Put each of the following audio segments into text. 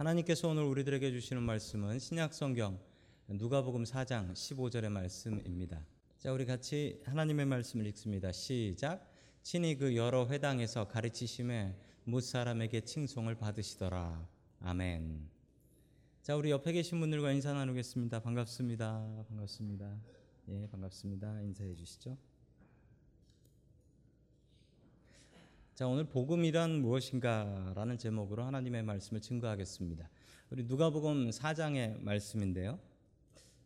하나님께서 오늘 우리들에게 주시는 말씀은 신약 성경 누가복음 4장 15절의 말씀입니다. 자, 우리 같이 하나님의 말씀을 읽습니다. 시작. 친히 그 여러 회당에서 가르치심에 못 사람에게 칭송을 받으시더라. 아멘. 자, 우리 옆에 계신 분들과 인사 나누겠습니다. 반갑습니다. 반갑습니다. 예, 반갑습니다. 인사해 주시죠. 자, 오늘 복음이란 무엇인가라는 제목으로 하나님의 말씀을 증거하겠습니다. 우리 누가복음 4장의 말씀인데요.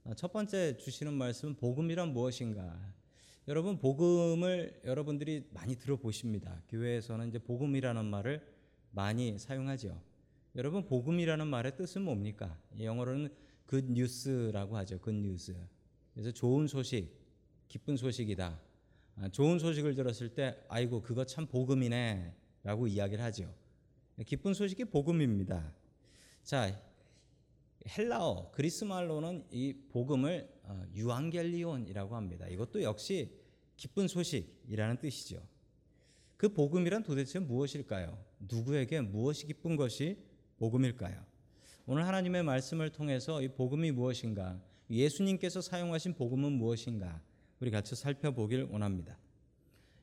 아, 첫 번째 주시는 말씀은 복음이란 무엇인가? 여러분 복음을 여러분들이 많이 들어보십니다. 교회에서는 이제 복음이라는 말을 많이 사용하죠. 여러분 복음이라는 말의 뜻은 뭡니까? 영어로는 good news라고 하죠. good news. 그래서 좋은 소식, 기쁜 소식이다. 아, 좋은 소식을 들었을 때 아이고 그거 참 복음이네라고 이야기를 하죠. 기쁜 소식이 복음입니다. 자, 헬라어 그리스 말로는 이 복음을 어, 유앙겔리온이라고 합니다. 이것도 역시 기쁜 소식이라는 뜻이죠. 그 복음이란 도대체 무엇일까요? 누구에게 무엇이 기쁜 것이 복음일까요? 오늘 하나님의 말씀을 통해서 이 복음이 무엇인가, 예수님께서 사용하신 복음은 무엇인가, 우리 같이 살펴보길 원합니다.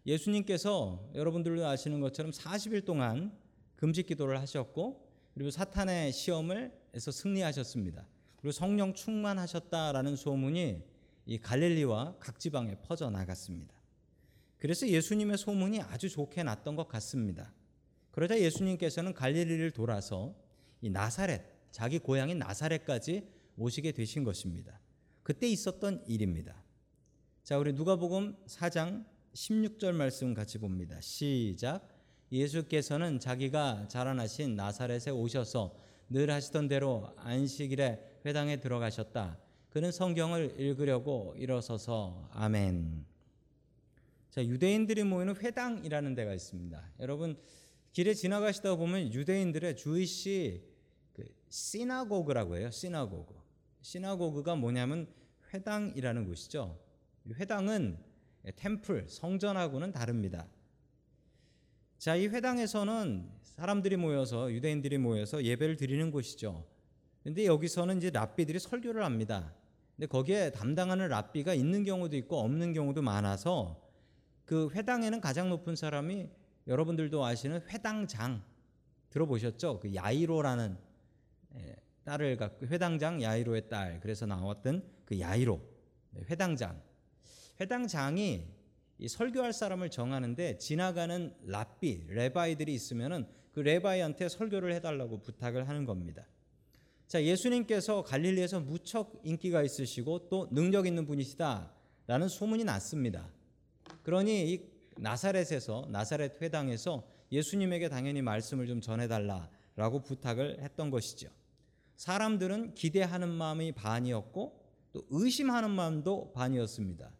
예수님께서 여러분들도 아시는 것처럼 40일 동안 금식 기도를 하셨고 그리고 사탄의 시험을 해서 승리하셨습니다. 그리고 성령 충만하셨다라는 소문이 이 갈릴리와 각 지방에 퍼져 나갔습니다. 그래서 예수님의 소문이 아주 좋게 났던 것 같습니다. 그러자 예수님께서는 갈릴리를 돌아서 이 나사렛, 자기 고향인 나사렛까지 오시게 되신 것입니다. 그때 있었던 일입니다. 자, 우리 누가복음 4장 16절 말씀 같이 봅니다. 시작. 예수께서는 자기가 자라나신 나사렛에 오셔서 늘 하시던 대로 안식일에 회당에 들어가셨다. 그는 성경을 읽으려고 일어서서 아멘. 자, 유대인들이 모이는 회당이라는 데가 있습니다. 여러분 길에 지나가시다 보면 유대인들의 주이시 그 시나고그라고 해요. 시나고그. 시나고그가 뭐냐면 회당이라는 곳이죠. 회당은 템플, 성전하고는 다릅니다. 자, 이 회당에서는 사람들이 모여서 유대인들이 모여서 예배를 드리는 곳이죠. 근데 여기서는 이제 랍비들이 설교를 합니다. 근데 거기에 담당하는 랍비가 있는 경우도 있고 없는 경우도 많아서 그 회당에는 가장 높은 사람이 여러분들도 아시는 회당장 들어보셨죠? 그 야이로라는 딸을 갖고 회당장 야이로의 딸 그래서 나왔던 그 야이로 회당장 회당장이 이 설교할 사람을 정하는데 지나가는 랍비, 레바이들이 있으면은 그 레바이한테 설교를 해달라고 부탁을 하는 겁니다. 자, 예수님께서 갈릴리에서 무척 인기가 있으시고 또 능력 있는 분이시다라는 소문이 났습니다. 그러니 이 나사렛에서 나사렛 회당에서 예수님에게 당연히 말씀을 좀 전해달라라고 부탁을 했던 것이죠. 사람들은 기대하는 마음이 반이었고 또 의심하는 마음도 반이었습니다.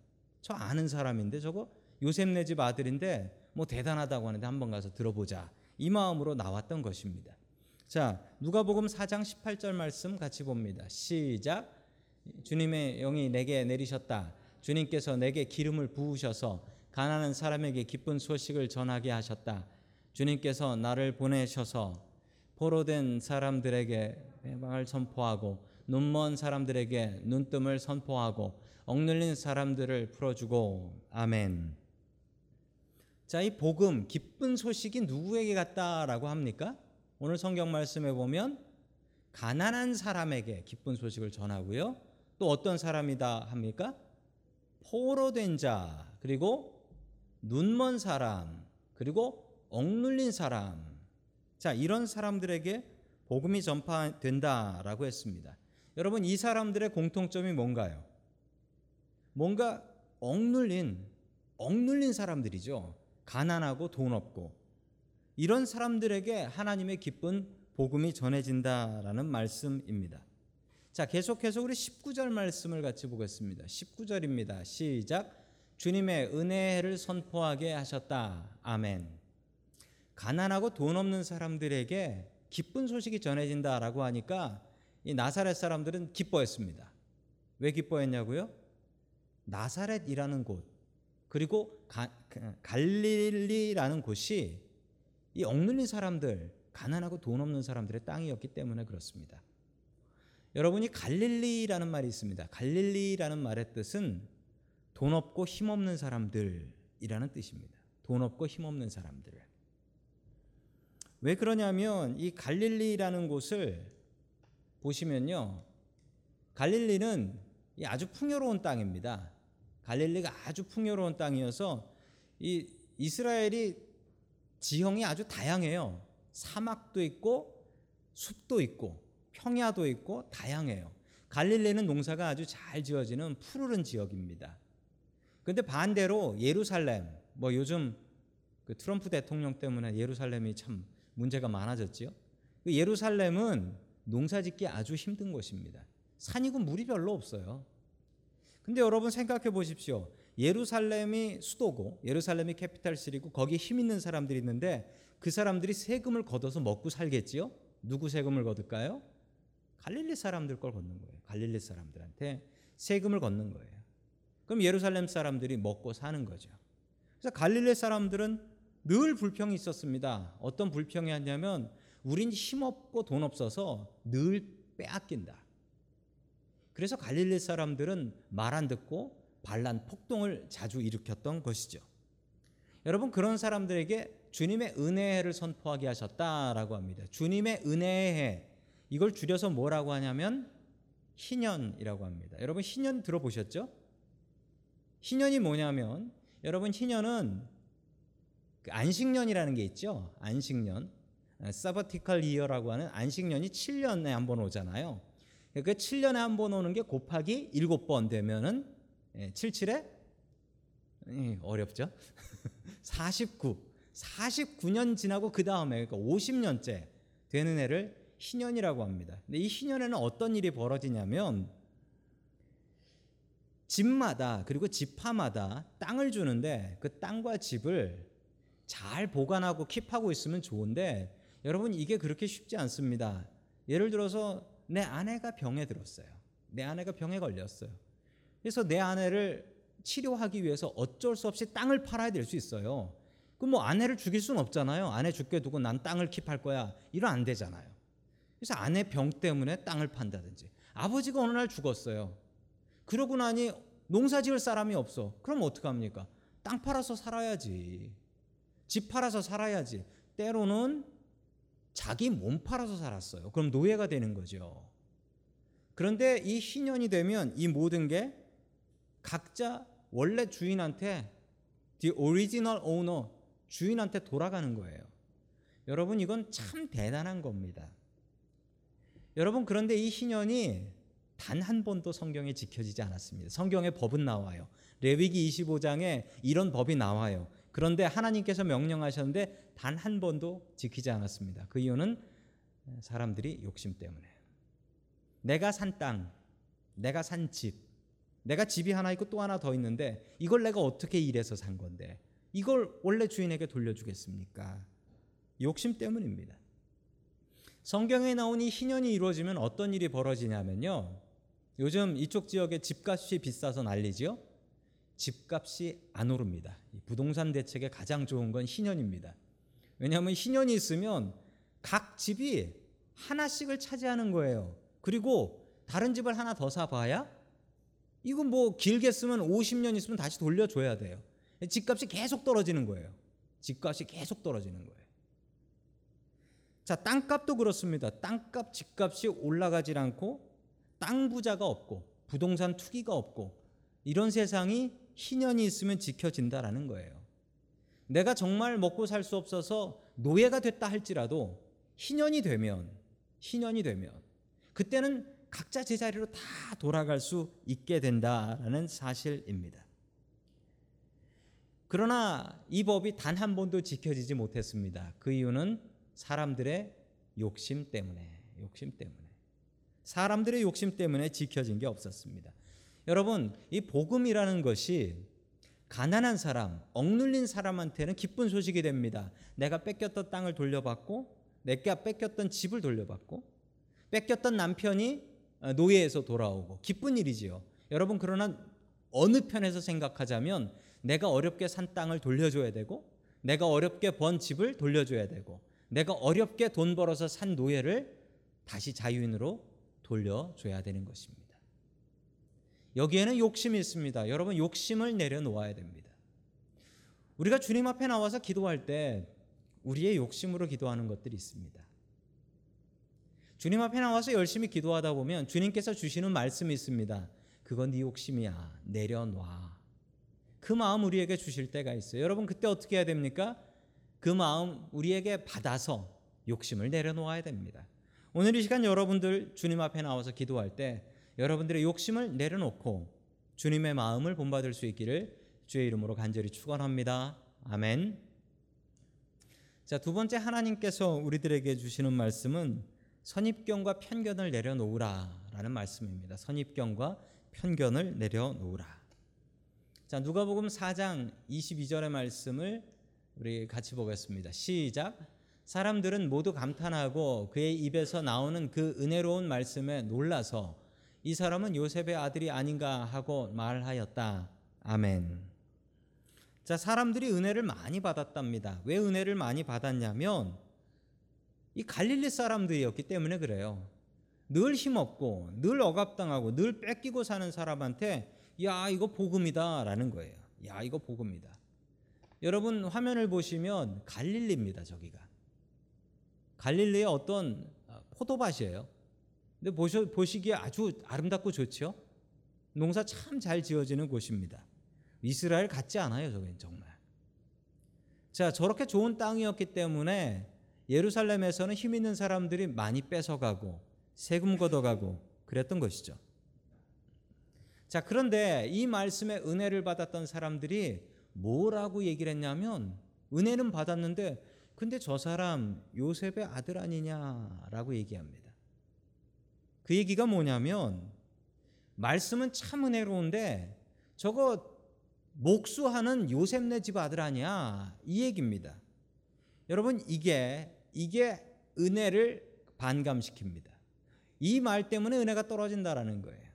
저 아는 사람인데 저거 요셉네 집 아들인데 뭐 대단하다고 하는데 한번 가서 들어보자. 이 마음으로 나왔던 것입니다. 자, 누가복음 4장 18절 말씀 같이 봅니다. 시작. 주님의 영이 내게 내리셨다. 주님께서 내게 기름을 부으셔서 가난한 사람에게 기쁜 소식을 전하게 하셨다. 주님께서 나를 보내셔서 포로된 사람들에게 해방을 선포하고 눈먼 사람들에게 눈뜸을 선포하고 억눌린 사람들을 풀어주고 아멘. 자, 이 복음 기쁜 소식이 누구에게 갔다라고 합니까? 오늘 성경 말씀에 보면 가난한 사람에게 기쁜 소식을 전하고요. 또 어떤 사람이다 합니까? 포로된 자, 그리고 눈먼 사람, 그리고 억눌린 사람. 자, 이런 사람들에게 복음이 전파된다라고 했습니다. 여러분, 이 사람들의 공통점이 뭔가요? 뭔가 억눌린, 억눌린 사람들이죠. 가난하고 돈 없고. 이런 사람들에게 하나님의 기쁜 복음이 전해진다라는 말씀입니다. 자, 계속해서 우리 19절 말씀을 같이 보겠습니다. 19절입니다. 시작. 주님의 은혜를 선포하게 하셨다. 아멘. 가난하고 돈 없는 사람들에게 기쁜 소식이 전해진다라고 하니까 이 나사렛 사람들은 기뻐했습니다. 왜 기뻐했냐고요? 나사렛이라는 곳 그리고 가, 갈릴리라는 곳이 이 억눌린 사람들 가난하고 돈 없는 사람들의 땅이었기 때문에 그렇습니다. 여러분이 갈릴리라는 말이 있습니다. 갈릴리라는 말의 뜻은 돈 없고 힘 없는 사람들이라는 뜻입니다. 돈 없고 힘 없는 사람들. 왜 그러냐면 이 갈릴리라는 곳을 보시면요. 갈릴리는 아주 풍요로운 땅입니다. 갈릴리가 아주 풍요로운 땅이어서 이 이스라엘이 지형이 아주 다양해요. 사막도 있고 숲도 있고 평야도 있고 다양해요. 갈릴리는 농사가 아주 잘 지어지는 푸르른 지역입니다. 근데 반대로 예루살렘 뭐 요즘 그 트럼프 대통령 때문에 예루살렘이 참 문제가 많아졌지요. 그 예루살렘은 농사짓기 아주 힘든 곳입니다. 산이고 물이 별로 없어요. 근데 여러분 생각해 보십시오. 예루살렘이 수도고 예루살렘이 캐피탈시리고 거기에 힘 있는 사람들이 있는데 그 사람들이 세금을 걷어서 먹고 살겠지요? 누구 세금을 걷을까요? 갈릴리 사람들 걸 걷는 거예요. 갈릴리 사람들한테 세금을 걷는 거예요. 그럼 예루살렘 사람들이 먹고 사는 거죠. 그래서 갈릴리 사람들은 늘 불평이 있었습니다. 어떤 불평이 었냐면 우린 힘없고 돈 없어서 늘 빼앗긴다. 그래서 갈릴리 사람들은 말 안 듣고 반란 폭동을 자주 일으켰던 것이죠. 여러분 그런 사람들에게 주님의 은혜를 선포하게 하셨다라고 합니다. 주님의 은혜해 이걸 줄여서 뭐라고 하냐면 희년이라고 합니다. 여러분 희년 들어보셨죠? 희년이 뭐냐면 여러분 희년은 그 안식년이라는 게 있죠. 안식년. 사바티컬 이어라고 하는 안식년이 7년에 한 번 오잖아요. 그 7년에 한 번 오는 게 곱하기 7번 되면은 77에 예, 어렵죠? 49. 49년 지나고 그 다음에 그러니까 50년째 되는 해를 희년이라고 합니다. 근데 이 희년에는 어떤 일이 벌어지냐면 집마다 그리고 지파마다 땅을 주는데 그 땅과 집을 잘 보관하고 킵하고 있으면 좋은데 여러분 이게 그렇게 쉽지 않습니다. 예를 들어서 내 아내가 병에 들었어요. 내 아내가 병에 걸렸어요. 그래서 내 아내를 치료하기 위해서 어쩔 수 없이 땅을 팔아야 될 수 있어요. 그럼 뭐 아내를 죽일 수는 없잖아요. 아내 죽게 두고 난 땅을 킵할 거야. 이러면 안 되잖아요. 그래서 아내 병 때문에 땅을 판다든지. 아버지가 어느 날 죽었어요. 그러고 나니 농사 지을 사람이 없어. 그럼 어떡합니까? 땅 팔아서 살아야지. 집 팔아서 살아야지. 때로는 자기 몸 팔아서 살았어요. 그럼 노예가 되는 거죠. 그런데 이 희년이 되면 이 모든 게 각자 원래 주인한테 the original owner 주인한테 돌아가는 거예요. 여러분 이건 참 대단한 겁니다. 여러분 그런데 이 희년이 단 한 번도 성경에 지켜지지 않았습니다. 성경에 법은 나와요. 레위기 25장에 이런 법이 나와요. 그런데 하나님께서 명령하셨는데 단 한 번도 지키지 않았습니다. 그 이유는 사람들이 욕심 때문에. 내가 산 땅, 내가 산 집, 내가 집이 하나 있고 또 하나 더 있는데 이걸 내가 어떻게 일해서 산 건데 이걸 원래 주인에게 돌려주겠습니까? 욕심 때문입니다. 성경에 나온 이 희년이 이루어지면 어떤 일이 벌어지냐면요. 요즘 이쪽 지역에 집값이 비싸서 난리지요. 집값이 안 오릅니다. 부동산 대책에 가장 좋은 건 희년입니다. 왜냐하면 희년이 있으면 각 집이 하나씩을 차지하는 거예요. 그리고 다른 집을 하나 더 사봐야 이건 뭐 길게 쓰면 50년 있으면 다시 돌려줘야 돼요. 집값이 계속 떨어지는 거예요. 집값이 계속 떨어지는 거예요. 자, 땅값도 그렇습니다. 땅값, 집값이 올라가질 않고 땅 부자가 없고 부동산 투기가 없고 이런 세상이 희년이 있으면 지켜진다라는 거예요. 내가 정말 먹고 살 수 없어서 노예가 됐다 할지라도 희년이 되면 희년이 되면 그때는 각자 제자리로 다 돌아갈 수 있게 된다라는 사실입니다. 그러나 이 법이 단 한 번도 지켜지지 못했습니다. 그 이유는 사람들의 욕심 때문에, 욕심 때문에. 사람들의 욕심 때문에 지켜진 게 없었습니다. 여러분, 이 복음이라는 것이 가난한 사람, 억눌린 사람한테는 기쁜 소식이 됩니다. 내가 뺏겼던 땅을 돌려받고, 내가 뺏겼던 집을 돌려받고, 뺏겼던 남편이 노예에서 돌아오고, 기쁜 일이지요. 여러분, 그러나 어느 편에서 생각하자면 내가 어렵게 산 땅을 돌려줘야 되고, 내가 어렵게 번 집을 돌려줘야 되고, 내가 어렵게 돈 벌어서 산 노예를 다시 자유인으로 돌려줘야 되는 것입니다. 여기에는 욕심이 있습니다. 여러분 욕심을 내려놓아야 됩니다. 우리가 주님 앞에 나와서 기도할 때 우리의 욕심으로 기도하는 것들이 있습니다. 주님 앞에 나와서 열심히 기도하다 보면 주님께서 주시는 말씀이 있습니다. 그건 네 욕심이야. 내려놔. 그 마음 우리에게 주실 때가 있어요. 여러분 그때 어떻게 해야 됩니까? 그 마음 우리에게 받아서 욕심을 내려놓아야 됩니다. 오늘 이 시간 여러분들 주님 앞에 나와서 기도할 때 여러분들의 욕심을 내려놓고 주님의 마음을 본받을 수 있기를 주의 이름으로 간절히 축원합니다. 아멘. 자, 두 번째 하나님께서 우리들에게 주시는 말씀은 선입견과 편견을 내려놓으라라는 말씀입니다. 선입견과 편견을 내려놓으라. 자, 누가복음 4장 22절의 말씀을 우리 같이 보겠습니다. 시작. 사람들은 모두 감탄하고 그의 입에서 나오는 그 은혜로운 말씀에 놀라서 이 사람은 요셉의 아들이 아닌가 하고 말하였다. 아멘. 자, 사람들이 은혜를 많이 받았답니다. 왜 은혜를 많이 받았냐면 이 갈릴리 사람들이었기 때문에 그래요. 늘 힘없고 늘 억압당하고 늘 뺏기고 사는 사람한테 야, 이거 복음이다라는 거예요. 야, 이거 복음이다. 여러분 화면을 보시면 갈릴리입니다, 저기가. 갈릴리의 어떤 포도밭이에요. 근데 보시, 보시기에 아주 아름답고 좋죠. 농사 참 잘 지어지는 곳입니다. 이스라엘 같지 않아요, 저긴 정말. 자, 저렇게 좋은 땅이었기 때문에 예루살렘에서는 힘 있는 사람들이 많이 뺏어가고 세금 걷어가고 그랬던 것이죠. 자, 그런데 이 말씀에 은혜를 받았던 사람들이 뭐라고 얘기를 했냐면 은혜는 받았는데 근데 저 사람 요셉의 아들 아니냐라고 얘기합니다. 그 얘기가 뭐냐면 말씀은 참 은혜로운데 저거 목수하는 요셉네 집 아들 아니야 이 얘기입니다. 여러분 이게 이게 은혜를 반감시킵니다. 이 말 때문에 은혜가 떨어진다라는 거예요.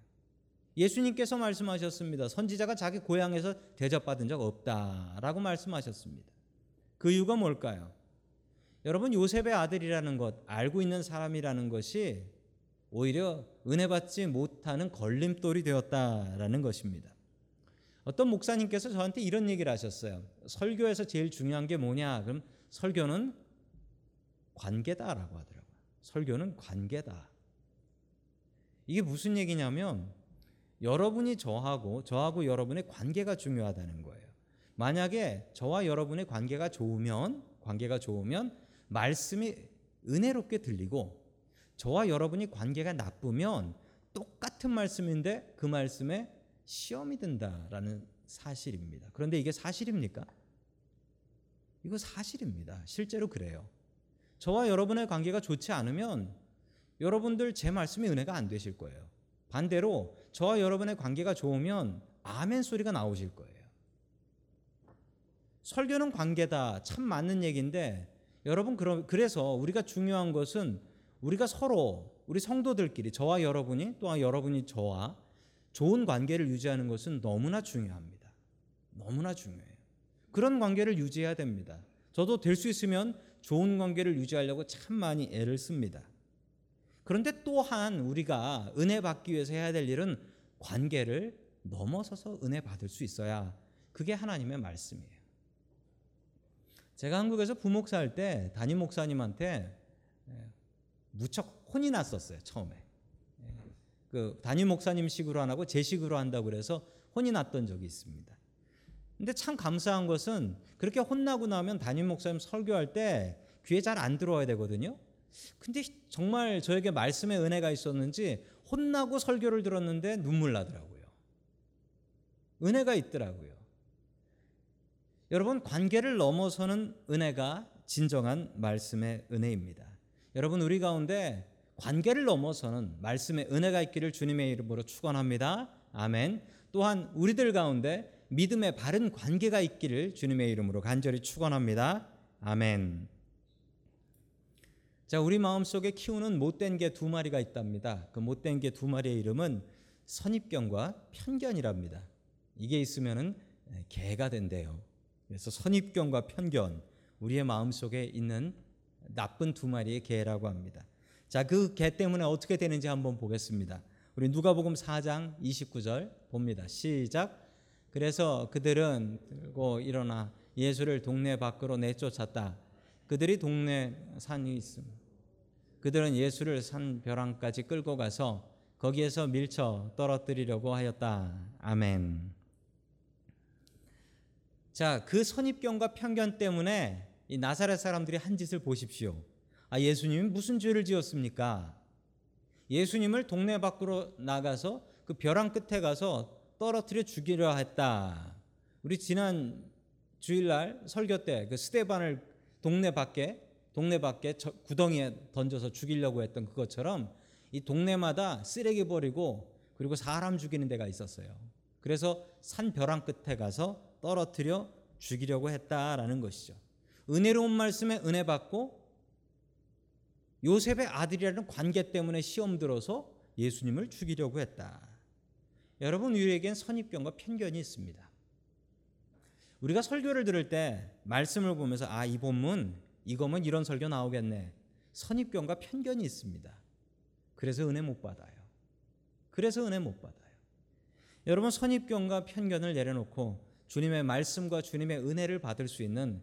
예수님께서 말씀하셨습니다. 선지자가 자기 고향에서 대접받은 적 없다라고 말씀하셨습니다. 그 이유가 뭘까요? 여러분 요셉의 아들이라는 것 알고 있는 사람이라는 것이 오히려 은혜 받지 못하는 걸림돌이 되었다라는 것입니다. 어떤 목사님께서 저한테 이런 얘기를 하셨어요. 설교에서 제일 중요한 게 뭐냐? 그럼 설교는 관계다라고 하더라고요. 설교는 관계다. 이게 무슨 얘기냐면 여러분이 저하고 저하고 여러분의 관계가 중요하다는 거예요. 만약에 저와 여러분의 관계가 좋으면 관계가 좋으면 말씀이 은혜롭게 들리고 저와 여러분이 관계가 나쁘면 똑같은 말씀인데 그 말씀에 시험이 든다라는 사실입니다. 그런데 이게 사실입니까? 이거 사실입니다. 실제로 그래요. 저와 여러분의 관계가 좋지 않으면 여러분들 제 말씀이 은혜가 안 되실 거예요. 반대로 저와 여러분의 관계가 좋으면 아멘 소리가 나오실 거예요. 설교는 관계다. 참 맞는 얘기인데 여러분 그래서 우리가 중요한 것은 우리가 서로 우리 성도들끼리 저와 여러분이 또한 여러분이 저와 좋은 관계를 유지하는 것은 너무나 중요합니다. 너무나 중요해요. 그런 관계를 유지해야 됩니다. 저도 될 수 있으면 좋은 관계를 유지하려고 참 많이 애를 씁니다. 그런데 또한 우리가 은혜 받기 위해서 해야 될 일은 관계를 넘어서서 은혜 받을 수 있어야 그게 하나님의 말씀이에요. 제가 한국에서 부목사 할 때 담임 목사님한테 예, 무척 혼이 났었어요 처음에. 예, 그 담임 목사님식으로 안 하고 제식으로 한다고 그래서 혼이 났던 적이 있습니다. 근데 참 감사한 것은 그렇게 혼나고 나면 담임 목사님 설교할 때 귀에 잘 안 들어와야 되거든요. 근데 정말 저에게 말씀의 은혜가 있었는지 혼나고 설교를 들었는데 눈물 나더라고요. 은혜가 있더라고요. 여러분 관계를 넘어서는 은혜가 진정한 말씀의 은혜입니다. 여러분 우리 가운데 관계를 넘어서는 말씀의 은혜가 있기를 주님의 이름으로 축원합니다. 아멘. 또한 우리들 가운데 믿음의 바른 관계가 있기를 주님의 이름으로 간절히 축원합니다. 아멘. 자, 우리 마음속에 키우는 못된 개두 마리가 있답니다. 그 못된 개두 마리의 이름은 선입견과 편견이랍니다. 이게 있으면은 개가 된대요. 그래서 선입견과 편견 우리의 마음속에 있는 나쁜 두 마리의 개라고 합니다. 자, 그 개 때문에 어떻게 되는지 한번 보겠습니다. 우리 누가복음 4장 29절 봅니다. 시작. 그래서 그들은 들고 일어나 예수를 동네 밖으로 내쫓았다. 그들이 동네 산이 있음. 그들은 예수를 산 벼랑까지 끌고 가서 거기에서 밀쳐 떨어뜨리려고 하였다. 아멘. 자, 그 선입견과 편견 때문에 이 나사렛 사람들이 한 짓을 보십시오. 아, 예수님이 무슨 죄를 지었습니까? 예수님을 동네 밖으로 나가서 그 벼랑 끝에 가서 떨어뜨려 죽이려 했다. 우리 지난 주일날 설교 때 그 스테반을 동네 밖에 동네 밖에 구덩이에 던져서 죽이려고 했던 그것처럼 이 동네마다 쓰레기 버리고 그리고 사람 죽이는 데가 있었어요. 그래서 산 벼랑 끝에 가서 떨어뜨려 죽이려고 했다라는 것이죠. 은혜로운 말씀에 은혜 받고 요셉의 아들이라는 관계 때문에 시험 들어서 예수님을 죽이려고 했다. 여러분 우리에겐 선입견과 편견이 있습니다. 우리가 설교를 들을 때 말씀을 보면서 아 이 본문 이거면 이런 설교 나오겠네. 선입견과 편견이 있습니다. 그래서 은혜 못 받아요. 그래서 은혜 못 받아요. 여러분 선입견과 편견을 내려놓고 주님의 말씀과 주님의 은혜를 받을 수 있는